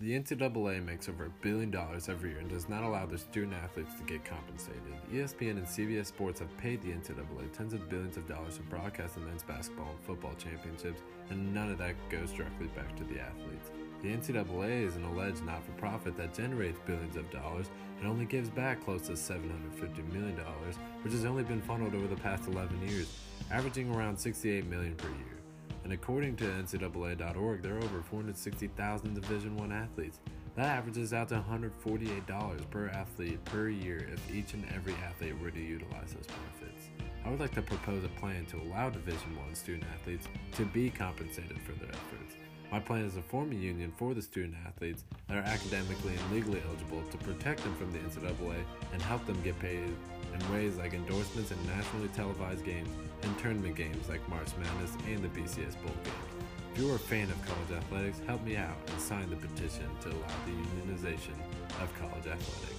The NCAA makes over a billion dollars every year and does not allow their student athletes to get compensated. ESPN and CBS Sports have paid the NCAA tens of billions of dollars to broadcast the men's basketball and football championships, and none of that goes directly back to the athletes. The NCAA is an alleged not for profit that generates billions of dollars and only gives back close to $750 million, which has only been funneled over the past 11 years, averaging around 68 million per year. And according to NCAA.org, there are over 460,000 Division One athletes. That averages out to $148 per athlete per year if each and every athlete were to utilize those benefits. I would like to propose a plan to allow Division One student athletes to be compensated for their efforts. My plan is to form a union for the student athletes that are academically and legally eligible to protect them from the NCAA and help them get paid in ways like endorsements in nationally televised games and tournament games like March Madness and the BCS Bowl game. If you're a fan of college athletics, help me out and sign the petition to allow the unionization of college athletics.